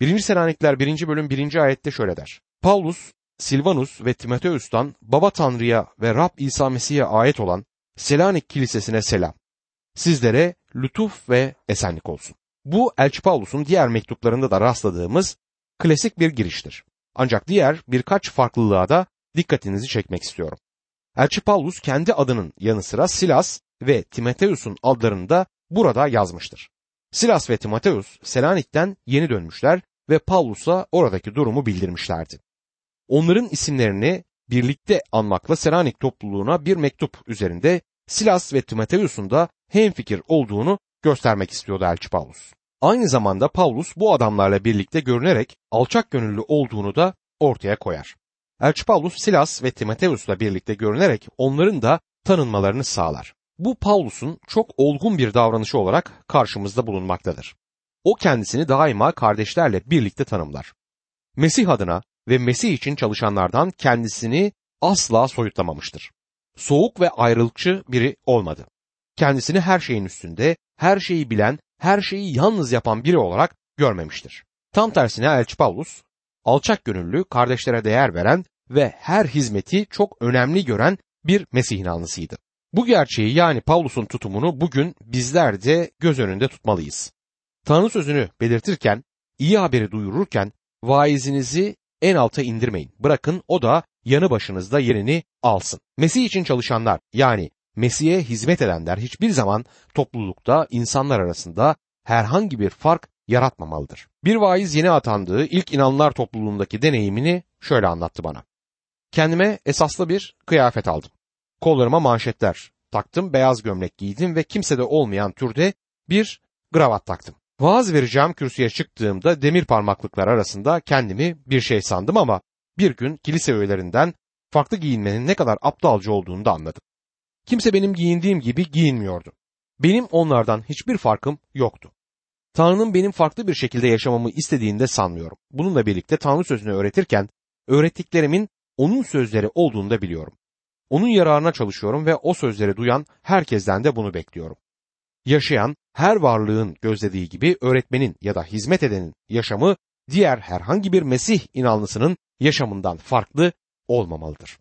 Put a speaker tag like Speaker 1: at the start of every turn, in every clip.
Speaker 1: 1. Selanikler 1. bölüm 1. ayette şöyle der. Paulus, Silvanus ve Timoteus'tan Baba Tanrı'ya ve Rab İsa Mesih'e ait olan Selanik Kilisesi'ne selam. Sizlere lütuf ve esenlik olsun. Bu Elçi Paulus'un diğer mektuplarında da rastladığımız klasik bir giriştir. Ancak diğer birkaç farklılığa da dikkatinizi çekmek istiyorum. Elçi Paulus kendi adının yanı sıra Silas ve Timoteus'un adlarını da burada yazmıştır. Silas ve Timoteus Selanik'ten yeni dönmüşler ve Paulus'a oradaki durumu bildirmişlerdi. Onların isimlerini birlikte anmakla Selanik topluluğuna bir mektup üzerinde Silas ve Timoteus'un da hemfikir olduğunu göstermek istiyordu Elçi Paulus. Aynı zamanda Paulus bu adamlarla birlikte görünerek alçak gönüllü olduğunu da ortaya koyar. Elçi Paulus Silas ve Timoteus'la birlikte görünerek onların da tanınmalarını sağlar. Bu Paulus'un çok olgun bir davranışı olarak karşımızda bulunmaktadır. O kendisini daima kardeşlerle birlikte tanımlar. Mesih adına ve Mesih için çalışanlardan kendisini asla soyutlamamıştır. Soğuk ve ayrılıkçı biri olmadı. Kendisini her şeyin üstünde, her şeyi bilen, her şeyi yalnız yapan biri olarak görmemiştir. Tam tersine Elçi Paulus, alçak gönüllü, kardeşlere değer veren ve her hizmeti çok önemli gören bir Mesih inanlısıydı. Bu gerçeği yani Paulus'un tutumunu bugün bizler de göz önünde tutmalıyız. Tanrı sözünü belirtirken, iyi haberi duyururken vaizinizi en alta indirmeyin. Bırakın o da yanı başınızda yerini alsın. Mesih için çalışanlar yani Mesih'e hizmet edenler hiçbir zaman toplulukta insanlar arasında herhangi bir fark yaratmamalıdır. Bir vaiz yeni atandığı ilk inanlar topluluğundaki deneyimini şöyle anlattı bana. Kendime esaslı bir kıyafet aldım. Kollarıma manşetler taktım, beyaz gömlek giydim ve kimsede olmayan türde bir gravat taktım. Vaaz vereceğim kürsüye çıktığımda demir parmaklıklar arasında kendimi bir şey sandım ama bir gün kilise üyelerinden farklı giyinmenin ne kadar aptalca olduğunu da anladım. Kimse benim giyindiğim gibi giyinmiyordu. Benim onlardan hiçbir farkım yoktu. Tanrı'nın benim farklı bir şekilde yaşamamı istediğini de sanmıyorum. Bununla birlikte Tanrı sözünü öğretirken öğrettiklerimin onun sözleri olduğunu da biliyorum. Onun yararına çalışıyorum ve o sözleri duyan herkesten de bunu bekliyorum. Yaşayan her varlığın gözlediği gibi öğretmenin ya da hizmet edenin yaşamı diğer herhangi bir Mesih inanlısının yaşamından farklı olmamalıdır.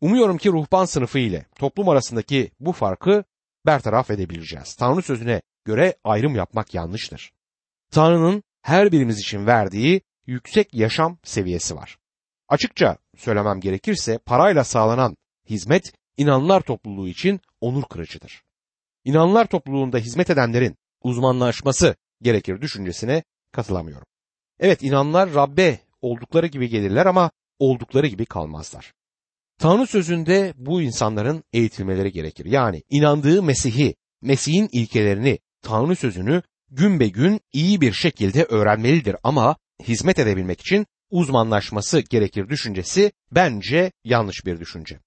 Speaker 1: Umuyorum ki ruhban sınıfı ile toplum arasındaki bu farkı bertaraf edebileceğiz. Tanrı sözüne göre ayrım yapmak yanlıştır. Tanrı'nın her birimiz için verdiği yüksek yaşam seviyesi var. Açıkça söylemem gerekirse parayla sağlanan hizmet inanlar topluluğu için onur kırıcıdır. İnanlar topluluğunda hizmet edenlerin uzmanlaşması gerekir düşüncesine katılamıyorum. Evet inanlar Rabbe oldukları gibi gelirler ama oldukları gibi kalmazlar. Tanrı sözünde bu insanların eğitilmeleri gerekir. Yani inandığı Mesih'i, Mesih'in ilkelerini, Tanrı sözünü gün be gün iyi bir şekilde öğrenmelidir ama hizmet edebilmek için uzmanlaşması gerekir düşüncesi bence yanlış bir düşünce.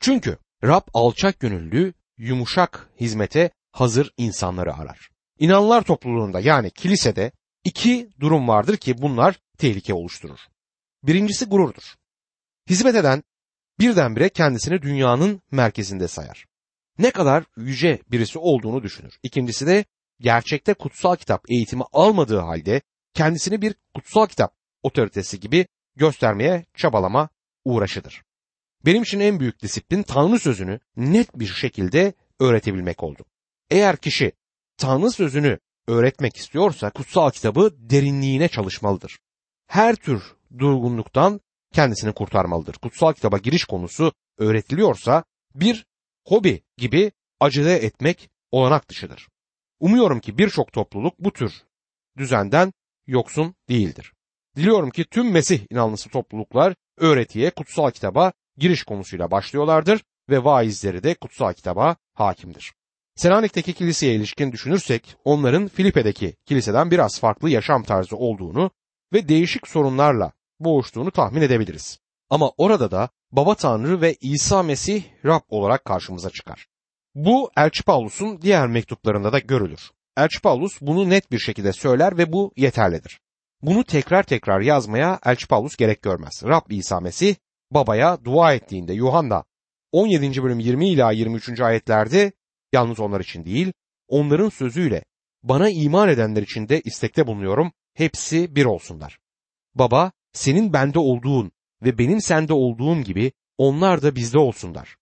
Speaker 1: Çünkü Rab alçak gönüllü, yumuşak hizmete hazır insanları arar. İnanlar topluluğunda yani kilisede iki durum vardır ki bunlar tehlike oluşturur. Birincisi gururdur. Hizmet eden birdenbire kendisini dünyanın merkezinde sayar. Ne kadar yüce birisi olduğunu düşünür. İkincisi de gerçekte kutsal kitap eğitimi almadığı halde kendisini bir kutsal kitap otoritesi gibi göstermeye çabalama uğraşıdır. Benim için en büyük disiplin Tanrı sözünü net bir şekilde öğretebilmek oldu. Eğer kişi Tanrı sözünü öğretmek istiyorsa kutsal kitabı derinliğine çalışmalıdır. Her tür durgunluktan kendisini kurtarmalıdır. Kutsal kitaba giriş konusu öğretiliyorsa bir hobi gibi acele etmek olanak dışıdır. Umuyorum ki birçok topluluk bu tür düzenden yoksun değildir. Diliyorum ki tüm Mesih inanlısı topluluklar öğretiye, kutsal kitaba giriş konusuyla başlıyorlardır ve vaizleri de kutsal kitaba hakimdir. Selanik'teki kiliseye ilişkin düşünürsek onların Filipe'deki kiliseden biraz farklı yaşam tarzı olduğunu ve değişik sorunlarla boğuştuğunu tahmin edebiliriz. Ama orada da Baba Tanrı ve İsa Mesih Rab olarak karşımıza çıkar. Bu Elçi Paulus'un diğer mektuplarında da görülür. Elçi Paulus bunu net bir şekilde söyler ve bu yeterlidir. Bunu tekrar tekrar yazmaya Elçi Paulus gerek görmez. Rab İsa Mesih babaya dua ettiğinde Yuhanna 17. bölüm 20 ila 23. ayetlerde yalnız onlar için değil, onların sözüyle bana iman edenler için de istekte bulunuyorum. hepsi bir olsunlar. Baba, senin bende olduğun ve benim sende olduğum gibi onlar da bizde olsunlar.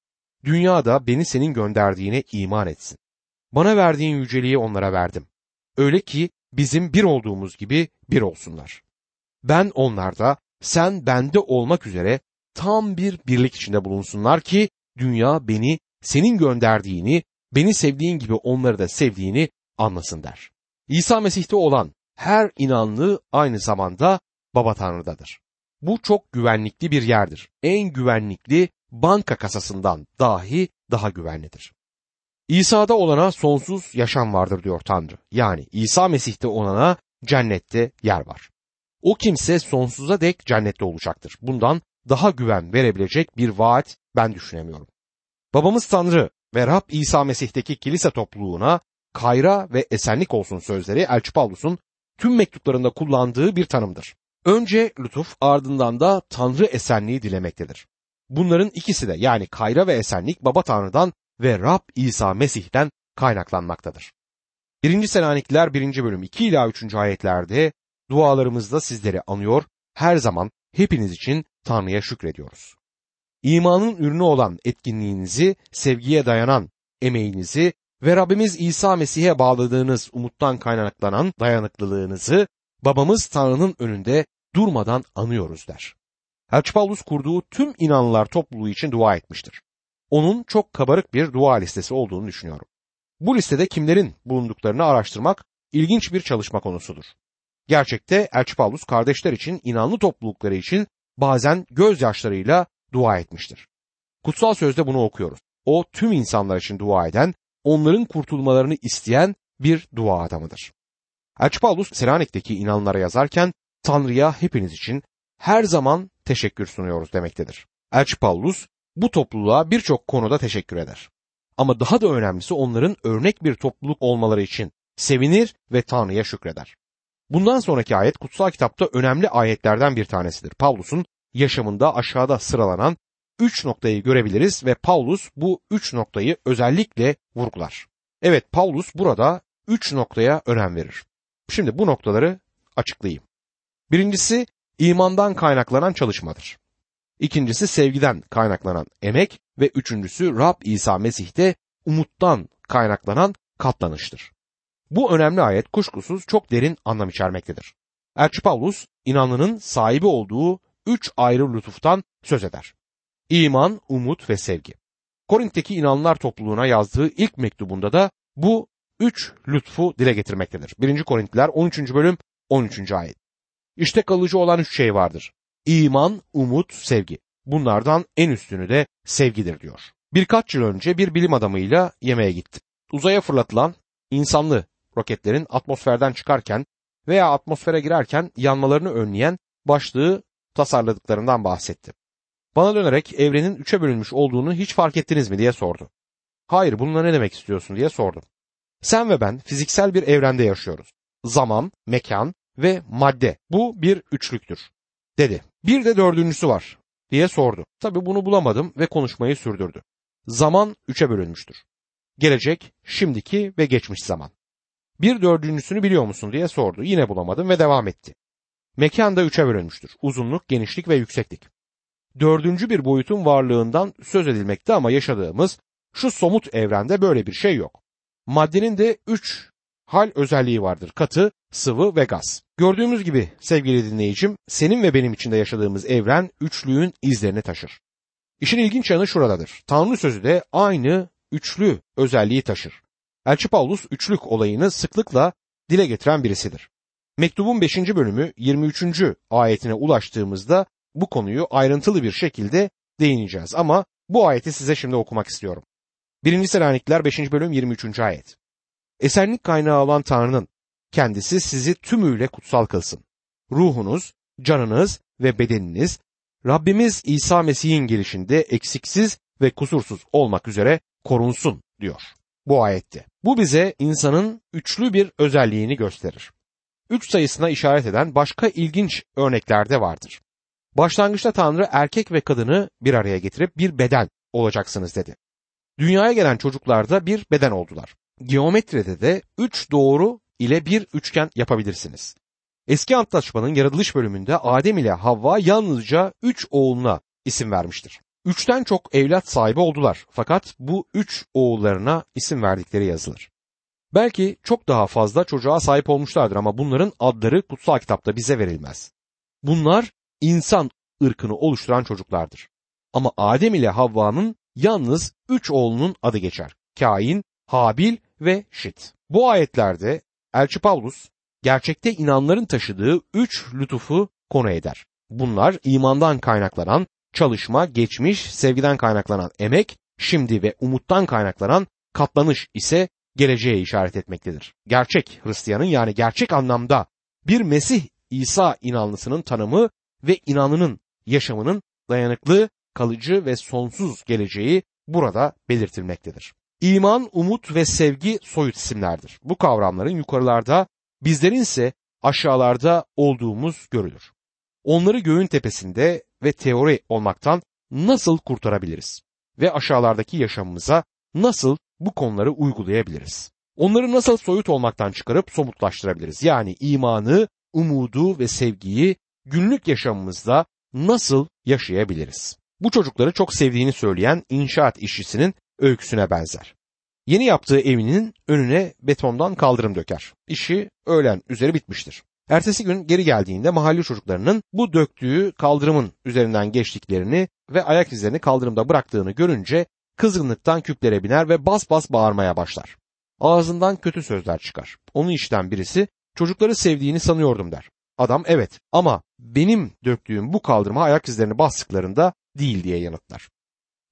Speaker 1: Dünya da beni senin gönderdiğine iman etsin. Bana verdiğin yüceliği onlara verdim. Öyle ki bizim bir olduğumuz gibi bir olsunlar. Ben onlarda, sen bende olmak üzere tam bir birlik içinde bulunsunlar ki dünya beni senin gönderdiğini, beni sevdiğin gibi onları da sevdiğini anlasın der. İsa Mesih'te olan her inanlı aynı zamanda Baba Tanrı'dadır. Bu çok güvenlikli bir yerdir. En güvenlikli banka kasasından dahi daha güvenlidir. İsa'da olana sonsuz yaşam vardır diyor Tanrı. Yani İsa Mesih'te olana cennette yer var. O kimse sonsuza dek cennette olacaktır. Bundan daha güven verebilecek bir vaat ben düşünemiyorum. Babamız Tanrı ve Rab İsa Mesih'teki kilise topluluğuna kayra ve esenlik olsun sözleri Elçi Pavlus'un tüm mektuplarında kullandığı bir tanımdır. Önce lütuf ardından da Tanrı esenliği dilemektedir. Bunların ikisi de yani kayra ve esenlik Baba Tanrı'dan ve Rab İsa Mesih'ten kaynaklanmaktadır. 1. Selanikliler 1. bölüm 2 ila 3. ayetlerde dualarımızda sizleri anıyor, her zaman hepiniz için Tanrı'ya şükrediyoruz. İmanın ürünü olan etkinliğinizi, sevgiye dayanan emeğinizi ve Rabbimiz İsa Mesih'e bağladığınız umuttan kaynaklanan dayanıklılığınızı babamız Tanrı'nın önünde durmadan anıyoruz der. Elçi kurduğu tüm inanlılar topluluğu için dua etmiştir. Onun çok kabarık bir dua listesi olduğunu düşünüyorum. Bu listede kimlerin bulunduklarını araştırmak ilginç bir çalışma konusudur. Gerçekte Elçi kardeşler için, inanlı toplulukları için bazen gözyaşlarıyla dua etmiştir. Kutsal sözde bunu okuyoruz. O tüm insanlar için dua eden, onların kurtulmalarını isteyen bir dua adamıdır. Elçi Paulus Selanik'teki inanlara yazarken Tanrı'ya hepiniz için her zaman teşekkür sunuyoruz demektedir. Elçi bu topluluğa birçok konuda teşekkür eder. Ama daha da önemlisi onların örnek bir topluluk olmaları için sevinir ve Tanrı'ya şükreder. Bundan sonraki ayet kutsal kitapta önemli ayetlerden bir tanesidir. Pavlus'un yaşamında aşağıda sıralanan üç noktayı görebiliriz ve Paulus bu üç noktayı özellikle vurgular. Evet Paulus burada üç noktaya önem verir. Şimdi bu noktaları açıklayayım. Birincisi imandan kaynaklanan çalışmadır. İkincisi sevgiden kaynaklanan emek ve üçüncüsü Rab İsa Mesih'te umuttan kaynaklanan katlanıştır. Bu önemli ayet kuşkusuz çok derin anlam içermektedir. Elçi Paulus inanlının sahibi olduğu üç ayrı lütuftan söz eder. İman, umut ve sevgi. Korint'teki inanlılar topluluğuna yazdığı ilk mektubunda da bu üç lütfu dile getirmektedir. 1. Korintliler 13. bölüm 13. ayet. İşte kalıcı olan üç şey vardır. İman, umut, sevgi. Bunlardan en üstünü de sevgidir diyor. Birkaç yıl önce bir bilim adamıyla yemeğe gittim. Uzaya fırlatılan insanlı roketlerin atmosferden çıkarken veya atmosfere girerken yanmalarını önleyen başlığı tasarladıklarından bahsetti. Bana dönerek evrenin üçe bölünmüş olduğunu hiç fark ettiniz mi diye sordu. Hayır bununla ne demek istiyorsun diye sordum. Sen ve ben fiziksel bir evrende yaşıyoruz. Zaman, mekan ve madde bu bir üçlüktür dedi. Bir de dördüncüsü var diye sordu. Tabi bunu bulamadım ve konuşmayı sürdürdü. Zaman üçe bölünmüştür. Gelecek, şimdiki ve geçmiş zaman. Bir dördüncüsünü biliyor musun diye sordu. Yine bulamadım ve devam etti. Mekan da üçe bölünmüştür. Uzunluk, genişlik ve yükseklik. Dördüncü bir boyutun varlığından söz edilmekte ama yaşadığımız şu somut evrende böyle bir şey yok. Maddenin de üç hal özelliği vardır. Katı, sıvı ve gaz. Gördüğümüz gibi sevgili dinleyicim, senin ve benim içinde yaşadığımız evren üçlüğün izlerini taşır. İşin ilginç yanı şuradadır. Tanrı sözü de aynı üçlü özelliği taşır. Elçi Paulus üçlük olayını sıklıkla dile getiren birisidir. Mektubun 5. bölümü 23. ayetine ulaştığımızda bu konuyu ayrıntılı bir şekilde değineceğiz ama bu ayeti size şimdi okumak istiyorum. 1. Selanikliler 5. bölüm 23. ayet. Esenlik kaynağı olan Tanrı'nın kendisi sizi tümüyle kutsal kılsın. Ruhunuz, canınız ve bedeniniz Rabbimiz İsa Mesih'in gelişinde eksiksiz ve kusursuz olmak üzere korunsun diyor bu ayette. Bu bize insanın üçlü bir özelliğini gösterir. Üç sayısına işaret eden başka ilginç örnekler de vardır. Başlangıçta Tanrı erkek ve kadını bir araya getirip bir beden olacaksınız dedi. Dünyaya gelen çocuklar da bir beden oldular. Geometride de üç doğru ile bir üçgen yapabilirsiniz. Eski Antlaşma'nın yaratılış bölümünde Adem ile Havva yalnızca üç oğluna isim vermiştir. Üçten çok evlat sahibi oldular fakat bu üç oğullarına isim verdikleri yazılır. Belki çok daha fazla çocuğa sahip olmuşlardır ama bunların adları kutsal kitapta bize verilmez. Bunlar insan ırkını oluşturan çocuklardır. Ama Adem ile Havva'nın yalnız üç oğlunun adı geçer. Kain, Habil ve Şit. Bu ayetlerde Elçi Paulus gerçekte inanların taşıdığı üç lütufu konu eder. Bunlar imandan kaynaklanan çalışma, geçmiş, sevgiden kaynaklanan emek, şimdi ve umuttan kaynaklanan katlanış ise geleceğe işaret etmektedir. Gerçek Hristiyanın yani gerçek anlamda bir Mesih İsa inanlısının tanımı ve inanının yaşamının dayanıklı, kalıcı ve sonsuz geleceği burada belirtilmektedir. İman, umut ve sevgi soyut isimlerdir. Bu kavramların yukarılarda, bizlerin ise aşağılarda olduğumuz görülür. Onları göğün tepesinde ve teori olmaktan nasıl kurtarabiliriz? Ve aşağılardaki yaşamımıza nasıl bu konuları uygulayabiliriz? Onları nasıl soyut olmaktan çıkarıp somutlaştırabiliriz? Yani imanı, umudu ve sevgiyi günlük yaşamımızda nasıl yaşayabiliriz? Bu çocukları çok sevdiğini söyleyen inşaat işçisinin öyküsüne benzer. Yeni yaptığı evinin önüne betondan kaldırım döker. İşi öğlen üzeri bitmiştir. Ertesi gün geri geldiğinde mahalle çocuklarının bu döktüğü kaldırımın üzerinden geçtiklerini ve ayak izlerini kaldırımda bıraktığını görünce kızgınlıktan küplere biner ve bas bas bağırmaya başlar. Ağzından kötü sözler çıkar. Onu işten birisi çocukları sevdiğini sanıyordum der. Adam evet ama benim döktüğüm bu kaldırıma ayak izlerini bastıklarında değil diye yanıtlar.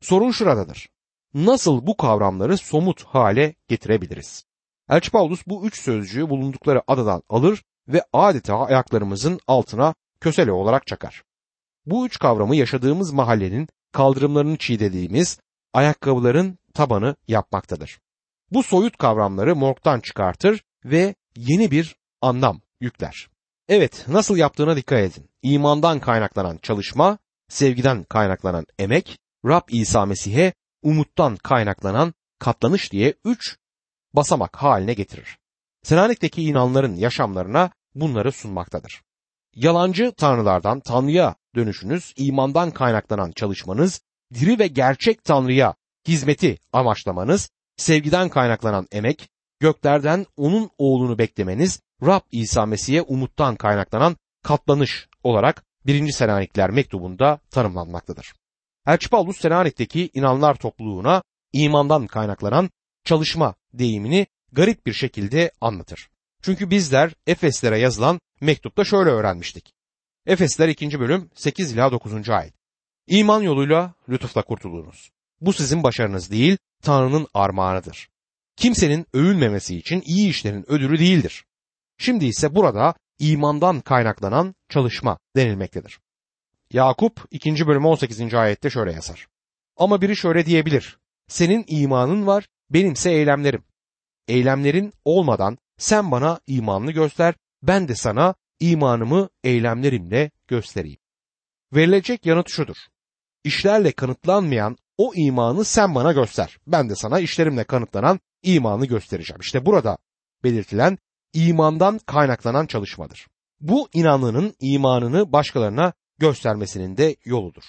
Speaker 1: Sorun şuradadır. Nasıl bu kavramları somut hale getirebiliriz? Elçi Paulus bu üç sözcüğü bulundukları adadan alır ve adeta ayaklarımızın altına kösele olarak çakar. Bu üç kavramı yaşadığımız mahallenin kaldırımlarını çiğdediğimiz ayakkabıların tabanı yapmaktadır. Bu soyut kavramları morgdan çıkartır ve yeni bir anlam yükler. Evet, nasıl yaptığına dikkat edin. İmandan kaynaklanan çalışma, sevgiden kaynaklanan emek, Rab İsa Mesih'e umuttan kaynaklanan katlanış diye üç basamak haline getirir. Selanik'teki inanların yaşamlarına bunları sunmaktadır. Yalancı tanrılardan Tanrı'ya dönüşünüz, imandan kaynaklanan çalışmanız, diri ve gerçek Tanrı'ya hizmeti amaçlamanız, sevgiden kaynaklanan emek, göklerden onun oğlunu beklemeniz, Rab İsa Mesih'e umuttan kaynaklanan katlanış olarak 1. Selanikler mektubunda tanımlanmaktadır. Elçi Paulus Selanik'teki inanlar topluluğuna imandan kaynaklanan çalışma deyimini garip bir şekilde anlatır. Çünkü bizler Efeslere yazılan mektupta şöyle öğrenmiştik. Efesler 2. bölüm 8 ila 9. ayet. İman yoluyla lütufla kurtulunuz. Bu sizin başarınız değil, Tanrı'nın armağanıdır. Kimsenin övülmemesi için iyi işlerin ödülü değildir. Şimdi ise burada imandan kaynaklanan çalışma denilmektedir. Yakup 2. bölüm 18. ayette şöyle yazar. Ama biri şöyle diyebilir. Senin imanın var, benimse eylemlerim. Eylemlerin olmadan sen bana imanını göster, ben de sana imanımı eylemlerimle göstereyim. Verilecek yanıt şudur. İşlerle kanıtlanmayan o imanı sen bana göster. Ben de sana işlerimle kanıtlanan imanı göstereceğim. İşte burada belirtilen imandan kaynaklanan çalışmadır. Bu inanlının imanını başkalarına göstermesinin de yoludur.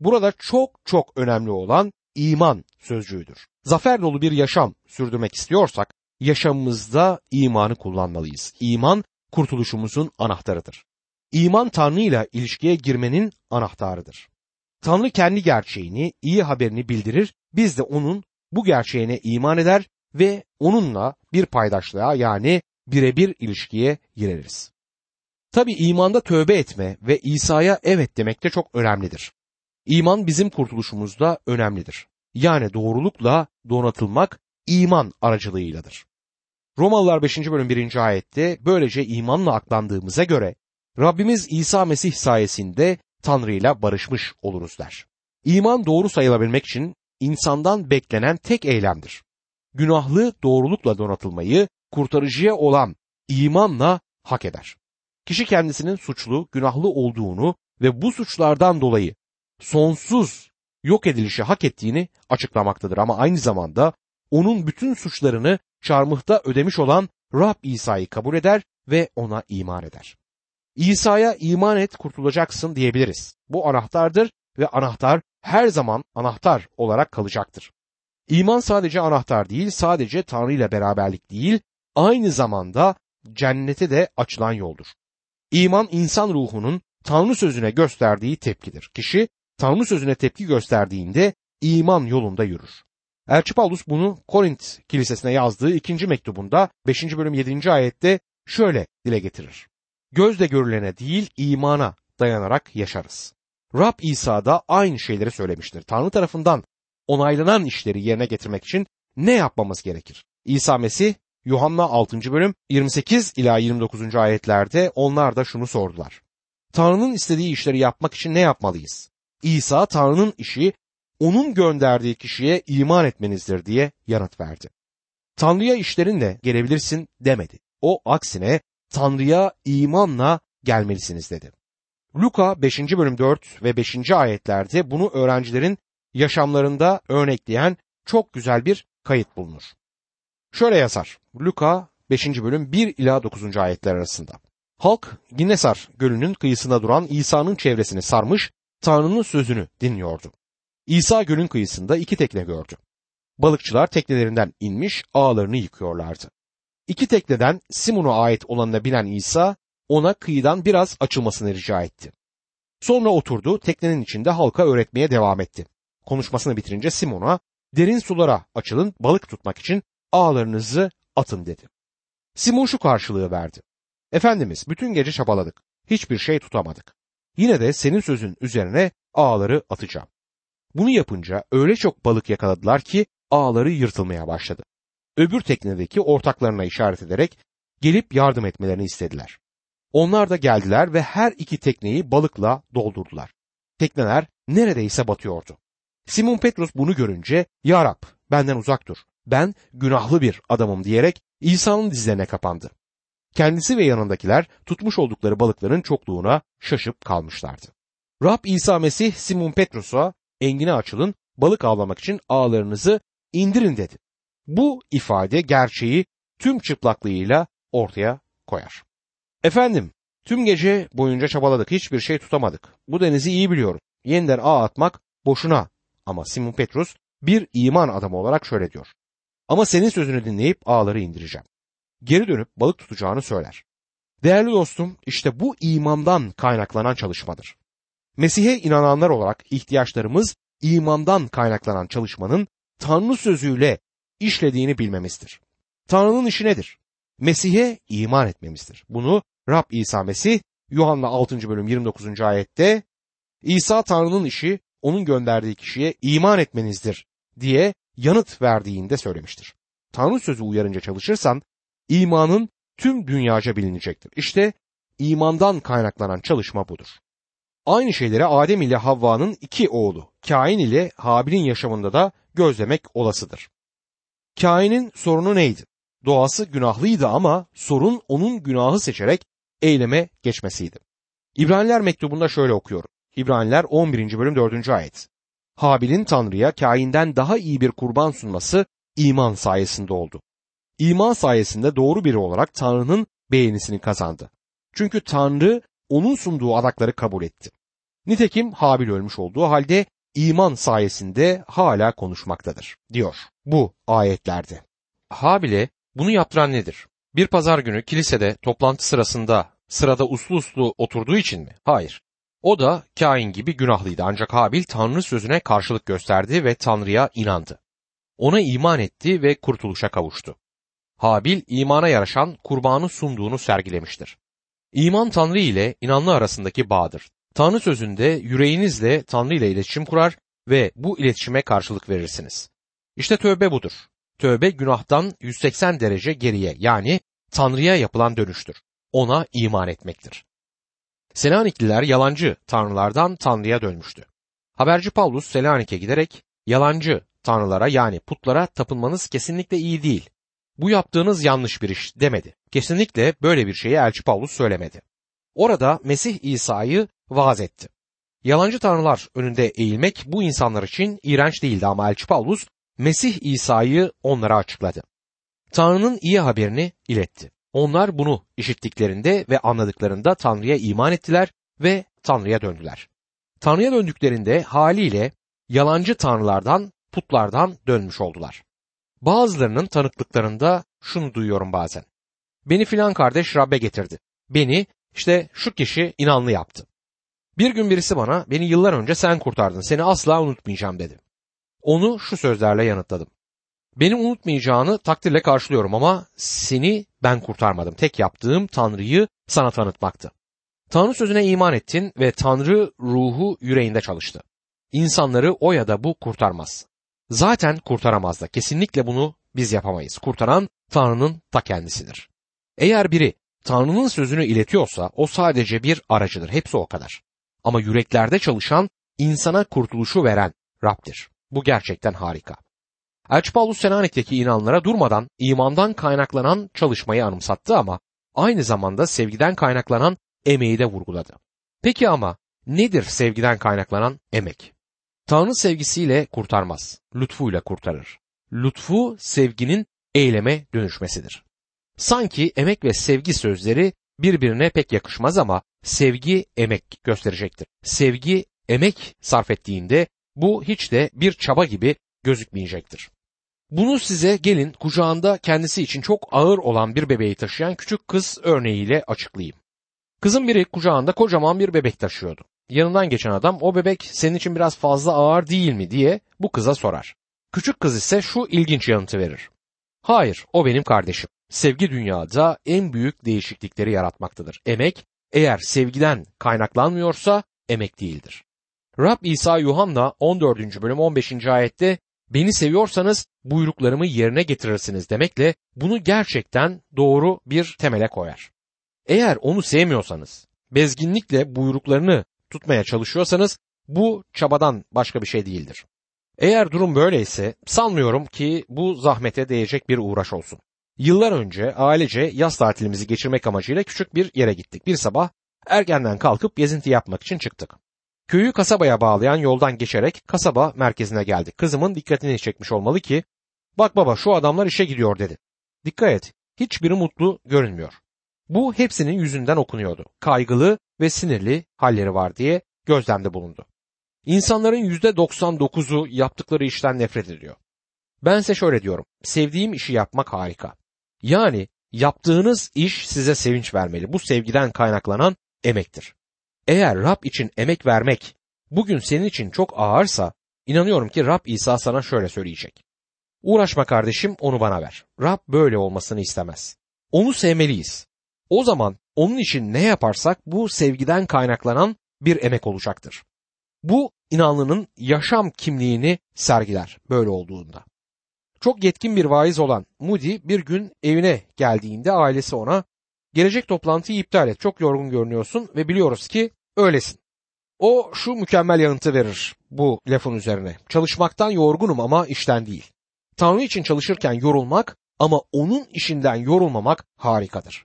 Speaker 1: Burada çok çok önemli olan iman sözcüğüdür. Zafer dolu bir yaşam sürdürmek istiyorsak yaşamımızda imanı kullanmalıyız. İman kurtuluşumuzun anahtarıdır. İman Tanrı ile ilişkiye girmenin anahtarıdır. Tanrı kendi gerçeğini, iyi haberini bildirir. Biz de onun bu gerçeğine iman eder ve onunla bir paydaşlığa yani birebir ilişkiye gireriz. Tabi imanda tövbe etme ve İsa'ya evet demek de çok önemlidir. İman bizim kurtuluşumuzda önemlidir. Yani doğrulukla donatılmak iman aracılığıyladır. Romalılar 5. bölüm 1. ayette böylece imanla aklandığımıza göre Rabbimiz İsa Mesih sayesinde Tanrı ile barışmış oluruz der. İman doğru sayılabilmek için insandan beklenen tek eylemdir. Günahlı doğrulukla donatılmayı kurtarıcıya olan imanla hak eder. Kişi kendisinin suçlu, günahlı olduğunu ve bu suçlardan dolayı sonsuz yok edilişi hak ettiğini açıklamaktadır ama aynı zamanda onun bütün suçlarını çarmıhta ödemiş olan Rab İsa'yı kabul eder ve ona iman eder. İsa'ya iman et kurtulacaksın diyebiliriz. Bu anahtardır ve anahtar her zaman anahtar olarak kalacaktır. İman sadece anahtar değil, sadece Tanrı ile beraberlik değil, aynı zamanda cennete de açılan yoldur. İman insan ruhunun Tanrı sözüne gösterdiği tepkidir. Kişi Tanrı sözüne tepki gösterdiğinde iman yolunda yürür. Elçi Paulus bunu Korint kilisesine yazdığı ikinci mektubunda 5. bölüm 7. ayette şöyle dile getirir. Gözle görülene değil imana dayanarak yaşarız. Rab İsa da aynı şeyleri söylemiştir. Tanrı tarafından onaylanan işleri yerine getirmek için ne yapmamız gerekir? İsa Mesih Yuhanna 6. bölüm 28 ila 29. ayetlerde onlar da şunu sordular. Tanrı'nın istediği işleri yapmak için ne yapmalıyız? İsa Tanrı'nın işi onun gönderdiği kişiye iman etmenizdir diye yanıt verdi. Tanrı'ya işlerinle gelebilirsin demedi. O aksine Tanrı'ya imanla gelmelisiniz dedi. Luka 5. bölüm 4 ve 5. ayetlerde bunu öğrencilerin yaşamlarında örnekleyen çok güzel bir kayıt bulunur. Şöyle yazar. Luka 5. bölüm 1 ila 9. ayetler arasında. Halk Ginnesar gölünün kıyısında duran İsa'nın çevresini sarmış Tanrı'nın sözünü dinliyordu. İsa gölün kıyısında iki tekne gördü. Balıkçılar teknelerinden inmiş ağlarını yıkıyorlardı. İki tekneden Simon'a ait olanına binen İsa ona kıyıdan biraz açılmasını rica etti. Sonra oturdu teknenin içinde halka öğretmeye devam etti. Konuşmasını bitirince Simon'a derin sulara açılın balık tutmak için ağlarınızı atın dedi. Simon şu karşılığı verdi. Efendimiz bütün gece çabaladık. Hiçbir şey tutamadık. Yine de senin sözün üzerine ağları atacağım. Bunu yapınca öyle çok balık yakaladılar ki ağları yırtılmaya başladı. Öbür teknedeki ortaklarına işaret ederek gelip yardım etmelerini istediler. Onlar da geldiler ve her iki tekneyi balıkla doldurdular. Tekneler neredeyse batıyordu. Simon Petrus bunu görünce "Ya Rab, benden uzak dur. Ben günahlı bir adamım." diyerek İsa'nın dizlerine kapandı. Kendisi ve yanındakiler tutmuş oldukları balıkların çokluğuna şaşıp kalmışlardı. Rab İsa Mesih Simon Petrus'a engine açılın, balık avlamak için ağlarınızı indirin dedi. Bu ifade gerçeği tüm çıplaklığıyla ortaya koyar. Efendim, tüm gece boyunca çabaladık, hiçbir şey tutamadık. Bu denizi iyi biliyorum. Yeniden ağ atmak boşuna. Ama Simon Petrus bir iman adamı olarak şöyle diyor. Ama senin sözünü dinleyip ağları indireceğim. Geri dönüp balık tutacağını söyler. Değerli dostum, işte bu imandan kaynaklanan çalışmadır. Mesih'e inananlar olarak ihtiyaçlarımız imandan kaynaklanan çalışmanın Tanrı sözüyle işlediğini bilmemizdir. Tanrı'nın işi nedir? Mesih'e iman etmemizdir. Bunu Rab İsa Mesih Yuhanna 6. bölüm 29. ayette İsa Tanrı'nın işi onun gönderdiği kişiye iman etmenizdir diye yanıt verdiğinde söylemiştir. Tanrı sözü uyarınca çalışırsan imanın tüm dünyaca bilinecektir. İşte imandan kaynaklanan çalışma budur. Aynı şeyleri Adem ile Havva'nın iki oğlu Kain ile Habil'in yaşamında da gözlemek olasıdır. Kain'in sorunu neydi? Doğası günahlıydı ama sorun onun günahı seçerek eyleme geçmesiydi. İbraniler mektubunda şöyle okuyorum. İbraniler 11. bölüm 4. ayet. Habil'in Tanrı'ya Kain'den daha iyi bir kurban sunması iman sayesinde oldu. İman sayesinde doğru biri olarak Tanrı'nın beğenisini kazandı. Çünkü Tanrı onun sunduğu adakları kabul etti. Nitekim Habil ölmüş olduğu halde iman sayesinde hala konuşmaktadır diyor bu ayetlerde. Habil'e bunu yaptıran nedir? Bir pazar günü kilisede toplantı sırasında sırada uslu uslu oturduğu için mi? Hayır. O da Kain gibi günahlıydı ancak Habil Tanrı sözüne karşılık gösterdi ve Tanrı'ya inandı. Ona iman etti ve kurtuluşa kavuştu. Habil imana yaraşan kurbanı sunduğunu sergilemiştir. İman Tanrı ile inanlı arasındaki bağdır. Tanrı sözünde yüreğinizle Tanrı ile iletişim kurar ve bu iletişime karşılık verirsiniz. İşte tövbe budur. Tövbe günahtan 180 derece geriye yani Tanrı'ya yapılan dönüştür. Ona iman etmektir. Selanikliler yalancı tanrılardan Tanrı'ya dönmüştü. Haberci Paulus Selanik'e giderek yalancı tanrılara yani putlara tapınmanız kesinlikle iyi değil. Bu yaptığınız yanlış bir iş demedi. Kesinlikle böyle bir şeyi Elçi Paulus söylemedi. Orada Mesih İsa'yı vaaz etti. Yalancı tanrılar önünde eğilmek bu insanlar için iğrenç değildi ama Elçi Paulus Mesih İsa'yı onlara açıkladı. Tanrı'nın iyi haberini iletti. Onlar bunu işittiklerinde ve anladıklarında Tanrı'ya iman ettiler ve Tanrı'ya döndüler. Tanrı'ya döndüklerinde haliyle yalancı tanrılardan, putlardan dönmüş oldular. Bazılarının tanıklıklarında şunu duyuyorum bazen. Beni filan kardeş Rab'be getirdi. Beni işte şu kişi inanlı yaptı. Bir gün birisi bana beni yıllar önce sen kurtardın seni asla unutmayacağım dedi. Onu şu sözlerle yanıtladım. Beni unutmayacağını takdirle karşılıyorum ama seni ben kurtarmadım. Tek yaptığım Tanrı'yı sana tanıtmaktı. Tanrı sözüne iman ettin ve Tanrı ruhu yüreğinde çalıştı. İnsanları o ya da bu kurtarmaz. Zaten kurtaramaz da kesinlikle bunu biz yapamayız. Kurtaran Tanrı'nın ta kendisidir. Eğer biri Tanrı'nın sözünü iletiyorsa o sadece bir aracıdır. Hepsi o kadar. Ama yüreklerde çalışan, insana kurtuluşu veren Rab'dir. Bu gerçekten harika. Elçi Paulus Selanik'teki inanlara durmadan imandan kaynaklanan çalışmayı anımsattı ama aynı zamanda sevgiden kaynaklanan emeği de vurguladı. Peki ama nedir sevgiden kaynaklanan emek? Tanrı sevgisiyle kurtarmaz, lütfuyla kurtarır. Lütfu sevginin eyleme dönüşmesidir. Sanki emek ve sevgi sözleri birbirine pek yakışmaz ama sevgi emek gösterecektir. Sevgi emek sarf ettiğinde bu hiç de bir çaba gibi gözükmeyecektir. Bunu size gelin kucağında kendisi için çok ağır olan bir bebeği taşıyan küçük kız örneğiyle açıklayayım. Kızın biri kucağında kocaman bir bebek taşıyordu. Yanından geçen adam o bebek senin için biraz fazla ağır değil mi diye bu kıza sorar. Küçük kız ise şu ilginç yanıtı verir. Hayır, o benim kardeşim. Sevgi dünyada en büyük değişiklikleri yaratmaktadır. Emek eğer sevgiden kaynaklanmıyorsa emek değildir. Rab İsa Yuhanna 14. bölüm 15. ayette beni seviyorsanız buyruklarımı yerine getirirsiniz demekle bunu gerçekten doğru bir temele koyar. Eğer onu sevmiyorsanız, bezginlikle buyruklarını tutmaya çalışıyorsanız bu çabadan başka bir şey değildir. Eğer durum böyleyse sanmıyorum ki bu zahmete değecek bir uğraş olsun. Yıllar önce ailece yaz tatilimizi geçirmek amacıyla küçük bir yere gittik. Bir sabah erkenden kalkıp gezinti yapmak için çıktık. Köyü kasabaya bağlayan yoldan geçerek kasaba merkezine geldik. Kızımın dikkatini çekmiş olmalı ki bak baba şu adamlar işe gidiyor dedi. Dikkat et hiçbiri mutlu görünmüyor. Bu hepsinin yüzünden okunuyordu. Kaygılı ve sinirli halleri var diye gözlemde bulundu. İnsanların %99'u yaptıkları işten nefret ediyor. Bense şöyle diyorum. Sevdiğim işi yapmak harika. Yani yaptığınız iş size sevinç vermeli. Bu sevgiden kaynaklanan emektir. Eğer Rab için emek vermek bugün senin için çok ağırsa inanıyorum ki Rab İsa sana şöyle söyleyecek. Uğraşma kardeşim onu bana ver. Rab böyle olmasını istemez. Onu sevmeliyiz. O zaman onun için ne yaparsak bu sevgiden kaynaklanan bir emek olacaktır. Bu inanlının yaşam kimliğini sergiler böyle olduğunda. Çok yetkin bir vaiz olan Moody bir gün evine geldiğinde ailesi ona gelecek toplantıyı iptal et çok yorgun görünüyorsun ve biliyoruz ki öylesin. O şu mükemmel yanıtı verir bu lafın üzerine. Çalışmaktan yorgunum ama işten değil. Tanrı için çalışırken yorulmak ama onun işinden yorulmamak harikadır.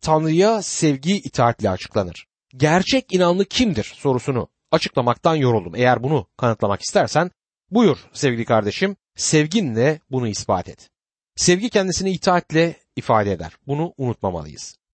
Speaker 1: Tanrı'ya sevgi itaatle açıklanır. Gerçek inanlı kimdir sorusunu açıklamaktan yoruldum. Eğer bunu kanıtlamak istersen buyur sevgili kardeşim sevginle bunu ispat et. Sevgi kendisini itaatle ifade eder. Bunu unutmamalıyız.